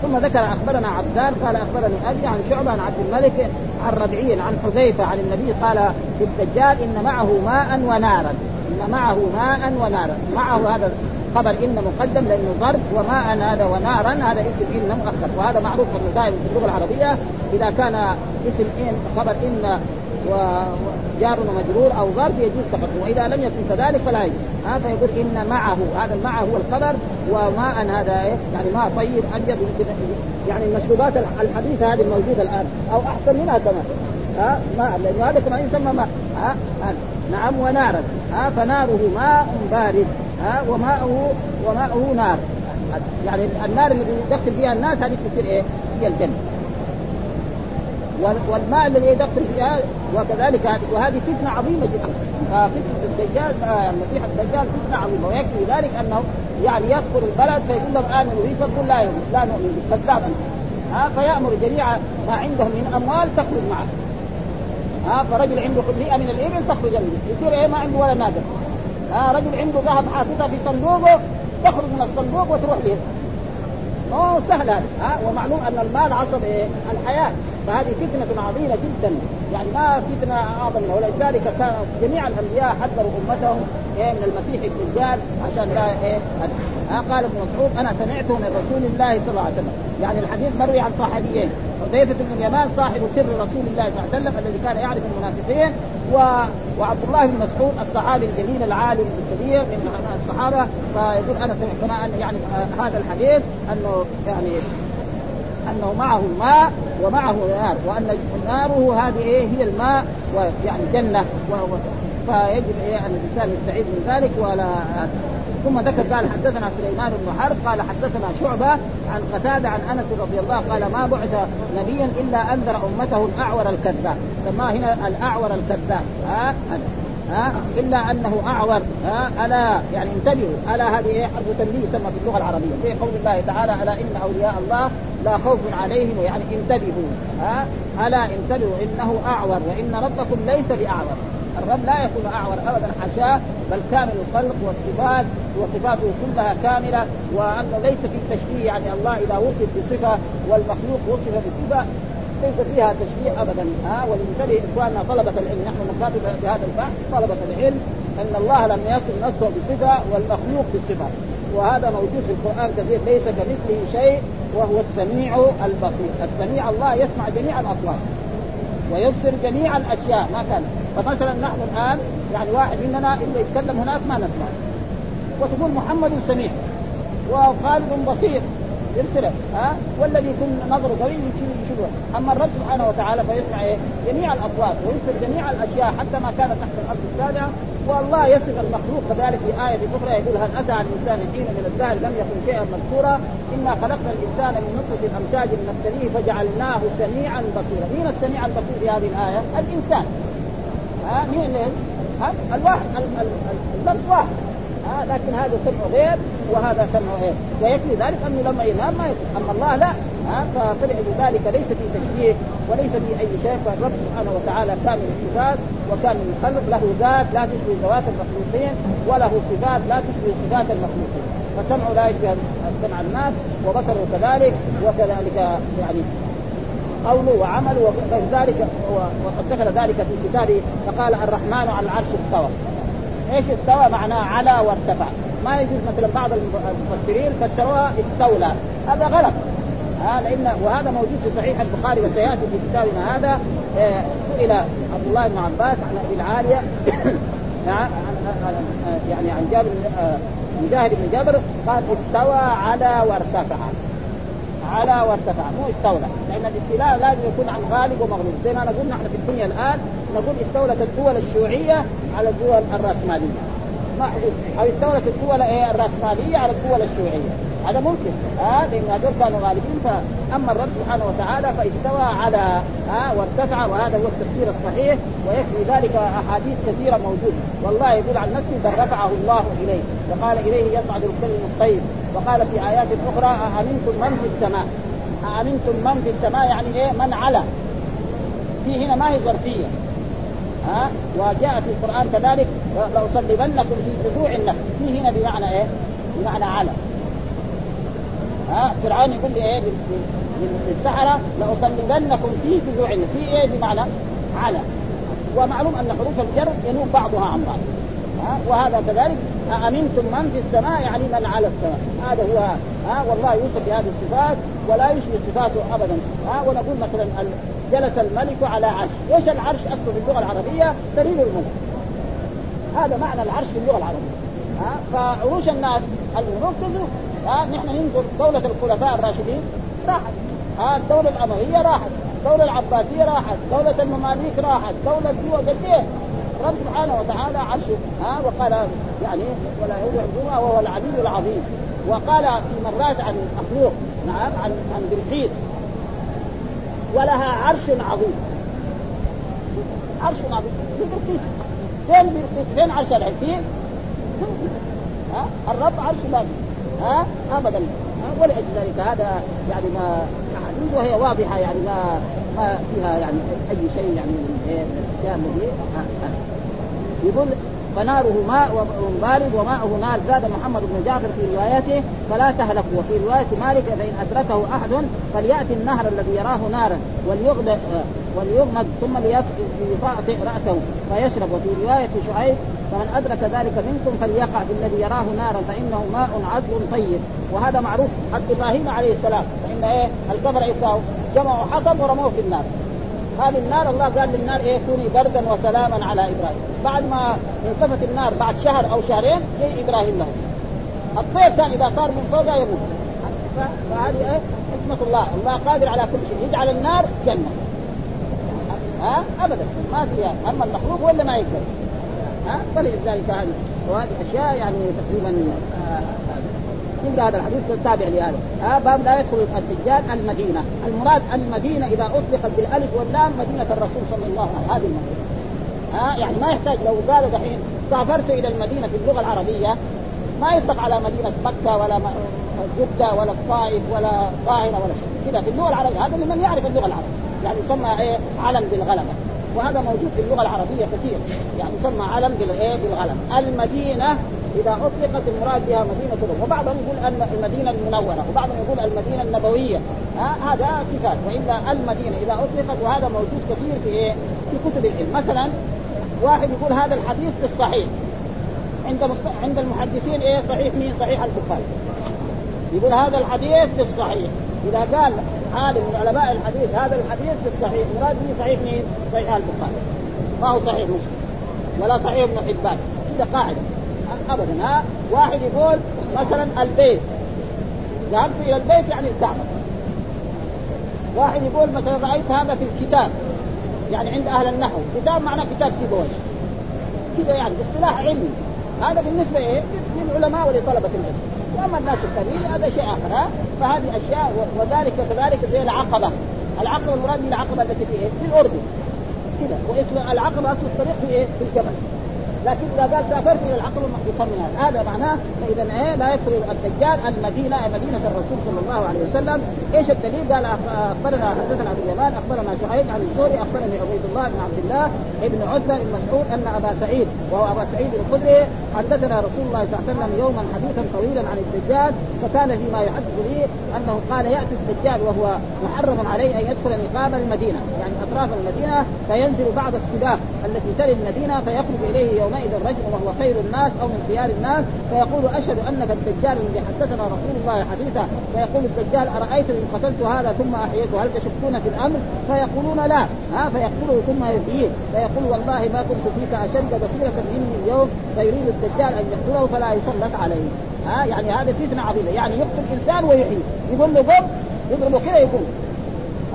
ثم ذكر أخبرنا عبدان قال أخبرني أبي عن شعبة عن عبد الملك عن ربعي عن حذيفة عن النبي قال في الدجال إن معه ماء ونارا. إن معه ماء ونارا معه هذا خبر إن مقدم لأنه ضرب وماء هذا ونارا هذا اسم إن مؤخر وهذا معروف انه دائما في اللغة العربية. إذا كان اسم إن خبر إن وجار ومجرور أو ظرف يجوز تقدمه وإذا لم يكن كذلك فلا يجوز. ها فيقول إن معه. هذا معه هو الخبر وماء هذا؟ يعني ماء طيب أبيض يعني المشروبات الحديثة هذه الموجودة الآن أو أحسن منها كمان. ها ماء لأنه هذا كمان يسمى ماء. ها؟ نعم ونارا ها فناره ماء بارد. ها وماءه وماءه نار. يعني النار اللي يدخل فيها الناس هذه تصير إيه؟ هي الجنة. والماء الذي يدخل فيها وكذلك وهذه فتنة عظيمة جدا. فتنة الدجال المسيح الدجال فتنة عظيمة. ويكفي ذلك أنه يعني يدخل البلد فيقول لهم آمنوا به فيقول لا يؤمن لا نؤمن به كذاب انت ها فيأمر جميع ما عندهم من أموال تخرج معه. ها فرجل عنده مئة من الإبل تخرج منه. يصير إيه؟ ما عنده ولا نادر. ها رجل عنده ذهب حاططها في صندوقه تخرج من الصندوق وتروح له سهل هذا. ها ومعلوم أن المال عصب إيه؟ الحياة. فهذه فتنة عظيمة جدا. يعني ما فتنة أعظم. منها ولذلك كان جميع الأنبياء حذروا أمتهم إيه من المسيح الدجال عشان لا إيه ها قال ابن مسعود أنا سمعته من رسول الله صلى الله عليه وسلم. يعني الحديث مروي عن صحابيين حذيفة بن اليمان صاحب سر رسول الله صلى الله عليه وسلم الذي كان يعرف المنافقين و... وعبد الله بن مسعود الصحابي الجليل العالم الكبير من الصحابة فيقول أنا سمعت يعني هذا الحديث أنه يعني أنه معه الماء ومعه نار وأن ناره هذه إيه هي الماء ويعني جنة. فيجب إيه أن الإنسان يستعيذ من ذلك. ولا ثم ذكر قال حدثنا سليمان بن حرب قال حدثنا شعبة عن قتادة عن أنس رضي الله قال ما بعث نبيا إلا أنذر أمته الأعور الكذاب. سماه هنا الأعور الكذاب. ها؟ ها؟ إلا أنه أعور ها؟ ألا يعني انتبهوا ألا هذه إيه؟ حرف تنبيه يسمى في اللغة العربية. في قول الله تعالى ألا إن أولياء الله لا خوف عليهم يعني انتبهوا ها؟ ألا انتبهوا إنه أعور وإن ربكم ليس بأعور. الرب لا يكون أعور ابدا حاشاه بل كامل الخلق والصفات وصفاته كلها كاملة وأنه ليس في التشبيه يعني الله إذا وصف بصفة والمخلوق وصف بصفة. ليس فيها تشبيه ابدا. ها ولننتبه إخواننا طلبة العلم نحن نكاتب بهذا البحث طلبة العلم أن الله لم يصف نفسه بصفة والمخلوق بصفة. وهذا موجود في القرآن كثير ليس كمثله شيء وهو السميع البصير. السميع الله يسمع جميع الأصوات ويبصر جميع الأشياء ما كان. فمثلا نحن الآن يعني واحد مننا الا يتكلم هناك ما نسمع. وتقول محمد سميع وخالد بصير. يرسله ها؟ والذي يكون نظره قوي يشوفه أما الرب سبحانه وتعالى فيسمع إيه؟ جميع الأصوات ويبصر جميع الأشياء حتى ما كانت تحت الأرض السابعة. والله يصف المخلوق كذلك في آية أخرى يقول هل أتى على الإنسان حين من الدهر لم يكن شيئا مذكورا؟ إنا خلقنا الإنسان من نطفة أمشاج نبتليه فجعلناه سميعا بصيرا. مين السميع البصير في هذه الآية؟ الإنسان. ها؟ مين اللي؟ ها؟ الواحد اللفظ واحد. ها لكن هذا سمع غير وهذا سمع غير. ويكفي ذلك أنه لما ينام ما يسمع أما الله لا. ها فلذلك ليس في تشبيه وليس في أي شيء. فالرب سبحانه وتعالى كامل الصفات وكامل الخلق. له ذات لا تشبه ذوات المخلوقين وله صفات لا تشبه صفات المخلوقين. فسمعه لا يشبه سمع الناس وبصره كذلك وكذلك يعني قوله وعمله وذلك وقد ذكر ذلك في كتابه فقال الرحمن على العرش استوى. إيش استوى؟ معناه على وارتفع. ما يجوز مثلا بعض المفسرين فسروها استولى. هذا غلط. ها لأن وهذا موجود في صحيح البخاري وسيأتي في كتابنا هذا. آه، سئل عبد الله بن عباس عن أبي العالية. يعني عن جابر آه، مجاهد بن جبر قال استوى على وارتفع. على وارتفع مو استولى. لأن الاستيلاء لازم يكون عن غالب ومغلوب. زي ما نقول نحن في الدنيا الآن نقول استولت الدول الشيوعية على الدول الرأسمالية. ما أو استولت الدول إيه؟ الرأسمالية على الدول الشيوعية. هذا ممكن. ها آه لأن هذول كانوا غالبين. فأما الرب سبحانه وتعالى فاستوى على ها آه وارتفع وهذا هو التفسير الصحيح ويكفي ذلك أحاديث كثيرة موجودة. والله يقول عن نفسه بل رفعه الله إليه. وقال إليه يصعد الكلم الطيب. وقال في آيات أخرى أأمنتم من في السماء؟ أأمنتم من في السماء يعني إيه؟ من على. في هنا ما هي ظرفية. ها؟ وجاء في القرآن كذلك لأصلبنكم في جذوع النخل. في هنا بمعنى إيه؟ بمعنى على. ها؟ فرعون يقول لي إيه؟ للسحره لأصلبنكم في جذوع النخل. في إيه بمعنى؟ على. ومعلوم أن حروف الجر ينوب بعضها عن بعض. وهذا كذلك أأمنتم من في السماء يعني من على السماء؟ هذا هو ها والله يوصف بهذه الصفات ولا يشبه صفاته ابدا. ها ونقول مثلا جلس الملك على عرش، إيش العرش؟ أصله في اللغة العربية؟ سرير الملك. هذا معنى العرش في اللغة العربية. ها فعروش الناس الملوك تزول ها نحن ننظر دولة الخلفاء الراشدين راحت. ها الدولة الأموية راحت. الدولة العباسية راحت. دولة المماليك راحت. دولة دول قد إيه؟ رب سبحانه وتعالى عرشه. ها وقال يعني ولا يؤذي وهو العلي العظيم. وقال في مرات عن اخلوق نعم عن عن بلقيس. ولها عرش عظيم. عرش عظيم. في بلقيس. فين بلقيس؟ فين عرش العين ها الرب عرش باقي ها ابدا. ولأجل ذلك هذا يعني ما احاديث وهي واضحة يعني ما ما فيها يعني أي شيء يعني من الأشياء الذي يقول فناره ماء بارد وماءه نار. زاد محمد بن جعفر في روايته فلا تهلكوا وفي رواية مالك فإن أدركه أحد فلياتي النهر الذي يراه نارا وليغمد وليغمد ثم ليطأطئ رأسه فيشرب. وفي رواية شعيب فمن أدرك ذلك منكم فليقع بالذي يراه نارا فإنه ماء عذب طيب. وهذا معروف حتى إبراهيم عليه السلام. فإن إيه؟ الكفر جمعوا حطب ورموه في النار. هذه النار الله قال للنار إيه؟ كوني بردا وسلاما على إبراهيم. بعد ما انطفت النار بعد شهر أو شهرين جاء إبراهيم له. الطير كان إذا صار فوقها يموت. فهذه إيه؟ حكمة الله. الله قادر على كل شيء. يجعل النار جنة. ها؟ ابدا. ما فيها أما المخلوق اللي ما يقدر. ها؟ فلذلك هذه وهذه أشياء يعني تقريبا آه نقرا هذا الحديث التابع لهذا. ها باب لا يدخل الدجال المدينة. المراد المدينة إذا أطلقت بالألف واللام مدينة الرسول صلى الله عليه وسلم. هذه المدينة ها يعني ما يحتاج لو قال دحين سافرت إلى المدينة في اللغة العربية ما يطلق على مدينة مكة ولا جدة ولا الطائف ولا القاهره ولا شيء. كذا في اللغة العربية. هذا لمن يعرف اللغة العربية. يعني يسمى إيه؟ علم بالغلبة. وهذا موجود في اللغة العربية كثير. يعني يسمى علم بالايه بالغلبة. المدينة إذا أطلقت المراد بها مدينة الروم وبعضهم يقول أن المدينة المنورة وبعضهم يقول المدينة النبوية. هذا صفات وإلا المدينة إذا أطلقت وهذا موجود كثير في إيه؟ في كتب العلم. مثلا واحد يقول هذا الحديث في الصحيح. عند عند المحدثين إيه؟ صحيح مين؟ صحيح البخاري. يقول هذا الحديث في الصحيح. إذا قال عالم من علماء الحديث هذا الحديث في الصحيح مراد به صحيح مين؟ صحيح البخاري. ما هو صحيح مسلم. ولا صحيح ابن حبان. هذا قاعدة. ابدا ها؟ واحد يقول مثلا البيت. ذهبت إلى البيت يعني الكعبة. واحد يقول مثلا رأيت هذا في الكتاب يعني عند أهل النحو. كتاب معناه كتاب سيبوي كذا يعني اصطلاح علمي. هذا بالنسبة إيه؟ للعلماء ولطلبة العلم. وأما الناس الثانيين هذا شيء آخر ها؟ فهذه أشياء وذلك كذلك زي العقبة. العقبة المراد من العقبه التي في إيه؟ في الأردن. كذا واسم العقبة أصل الطريق في إيه؟ في الجبل. لكن إذا قال سافرت إلى العقل من هذا. هذا معناه فاذا إيه لا يدخل الدجال المدينة مدينة الرسول صلى الله عليه وسلم. إيش الدليل؟ قال أخبرنا حدثنا عبد اليمان أخبرنا شعيب عن الزهري أخبرني عبيد الله بن عبد الله ابن عتبه بن مسعود أن أبا سعيد وهو أبا سعيد الخدري حدثنا رسول الله صلى الله عليه وسلم يوما حديثا طويلا عن الدجال فكان فيما يحدث به أنه قال يأتي الدجال وهو محرم عليه أن يدخل نقاب المدينة. يعني أطراف المدينة فينزل بعض السباق التي تلي المدينة فيخرج إليه يومئذ الرجل وهو خير الناس أو من خيار الناس فيقول أشهد أنك الدجال الذي حدثنا رسول الله حديثا. فيقول الدجال أرأيت إن قتلت هذا ثم أحييته؟ هل تشكون في الأمر؟ فيقولون لا. ها فيقتله ثم يحييه فيقول والله ما كنت فيك أشد بصيرة مني اليوم. فيريد الدجال أن يقتله فلا يسلط عليه. ها يعني هذا فتنة عظيمة. يعني يقتل انسان ويحيي. يقول له قم يضربه كذا يقوم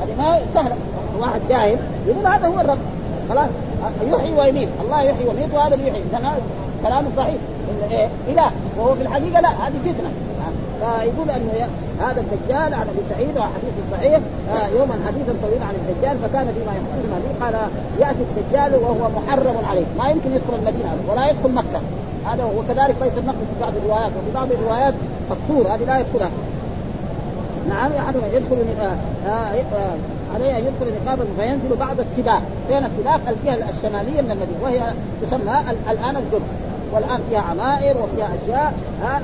هذه ما سهلة. واحد جاهل يقول هذا هو الرب. خلاص. يحيي ويميت. الله يحيي ويميت وهذا اللي يحيي. كلام صحيح. إيه؟ اله وهو في الحقيقة لا هذه فتنة. فيقول أنه هذا الدجال عن ابي سعيد وحديث صحيح. آه يوما حديثا طويلا عن الدجال فكان فيما يحدث به قال يأتي الدجال وهو محرم عليه. ما يمكن يدخل المدينة ولا يدخل مكة. هذا وكذلك بيت المقدس في بعض الروايات وفي بعض الروايات الطور هذه لا يدخلها. نعم يدخل آه آه عليه أن يدخل نقابا فينزل بعض السباق، فين السباق؟ الجهة الشمالية من المدينة وهي تسمى الآن الجرف، والآن فيها عمائر وفيها أشياء. ها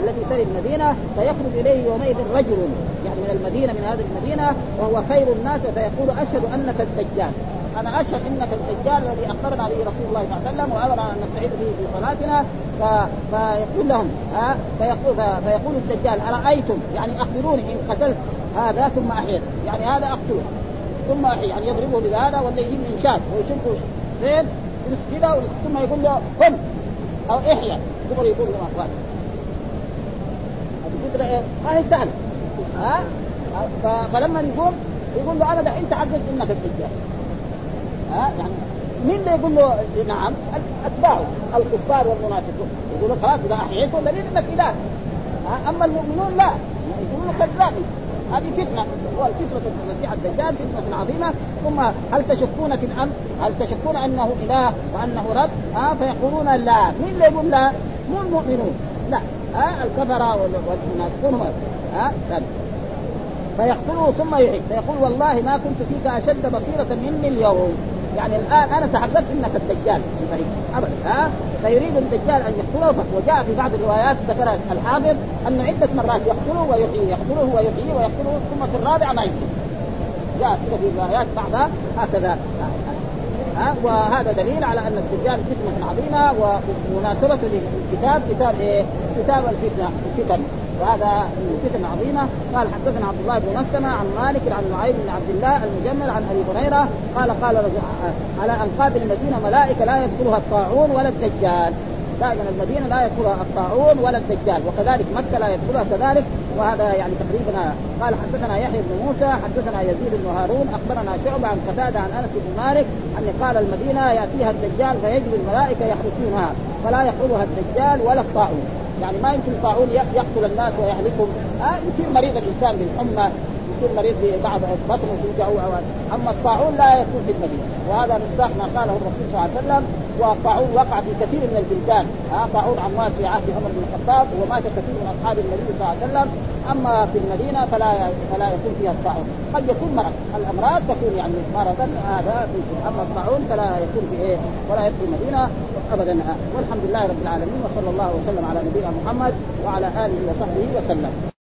التي تلي المدينة فيخرج إليه يومئذ رجل يعني من المدينة من هذه المدينة وهو خير الناس فيقول أشهد أنك الدجال. أنا أشهد أنك الدجال الذي أخبرنا به رسول الله صلى الله عليه وسلم وأمرنا أن نستعيذ به في صلاتنا. ف... فيقول لهم ها؟ فيقول فيقول الدجال أرأيتم؟ يعني أخبروني إن قتلت هذا ثم احييت يعني هذا أقتله. ثم احيي يعني يضربه بهذا ولا يجيب من شاة ويشقه زين؟ كذا ثم يقول له قم. أو احيا. دغري يقول له فكرة إيه؟ ما هي سهلة. ها؟ فلما يقوم يقول له أنا دحين تعجزت إنك الدجال ها؟ يعني مين اللي يقول له نعم؟ أتباعه. الكفار والمنافقون. يقولوا خلاص إذا احييته دليل إنك إله. أما المؤمنون لا. يقولون كذاب هذه فتنة. والفتنه المسيح الدجال فتنة عظيمة. ثم هل تشكون في الأمر؟ هل تشكون أنه إله وأنه رب؟ ها فيقولون لا، مين اللي يقول لا؟ مو المؤمنون، لا. ها الكفره والمنافقون. ها فيقتله ثم يعيد. فيقول والله ما كنت فيك أشد بصيرة مني اليوم. يعني الآن أنا تحققت إنك الدجال في فريق ابدا. ها؟ فيريد الدجال أن يقتله وجاء في بعض الروايات ذكر الحافظ انه عدة مرات يقتله ويحييه يقتله ويحييه ويقتله ثم في الرابعة ما يحييه جاء كذا في الروايات بعضها هكذا. ها؟ وهذا دليل على أن الدجال فتنه عظيمة ومناسبة للكتاب. كتاب إيه؟ كتاب الفتنة الفتن. وهذا فتن عظيمة. قال حدثنا عبد الله بن مسلمة عن مالك عن نعيم بن عبد الله المجمل عن أبي هريرة قال قال على انقاض المدينة ملائكة لا يدخلها الطاعون ولا الدجال. دائما المدينة لا يدخلها الطاعون ولا الدجال. وكذلك مكة لا يدخلها كذلك. وهذا يعني تقريبا قال حدثنا يحيى بن موسى حدثنا يزيد بن هارون أخبرنا شعبة عن قتادة عن أنس بن مالك أن قال المدينة يأتيها الدجال فيجري الملائكة يحرسونها فلا يقولها الدجال ولا الطاعون. يعني ما يمكن الطاعون يقتل الناس ويهلكهم. آه يصير مريض الإنسان بالحمى. يصير مريض ببعض بطنه توجعه أما الطاعون لا يكون في المدينة. وهذا مصداق ما قاله الرسول صلى الله عليه وسلم. والطاعون وقع في كثير من البلدان. ها آه طاعون عمواس في عهد عمر بن الخطاب ومات كثير من أصحاب النبي صلى الله عليه وسلم. أما في المدينة فلا فلا يكون فيها الطاعون. قد يكون مرض. الأمراض تكون يعني مرضا. هذا أما الطاعون فلا يكون في إيه؟ ولا يدخل المدينة ابدا. والحمد لله رب العالمين. وصلى الله وسلم على نبينا محمد وعلى آله وصحبه وسلم.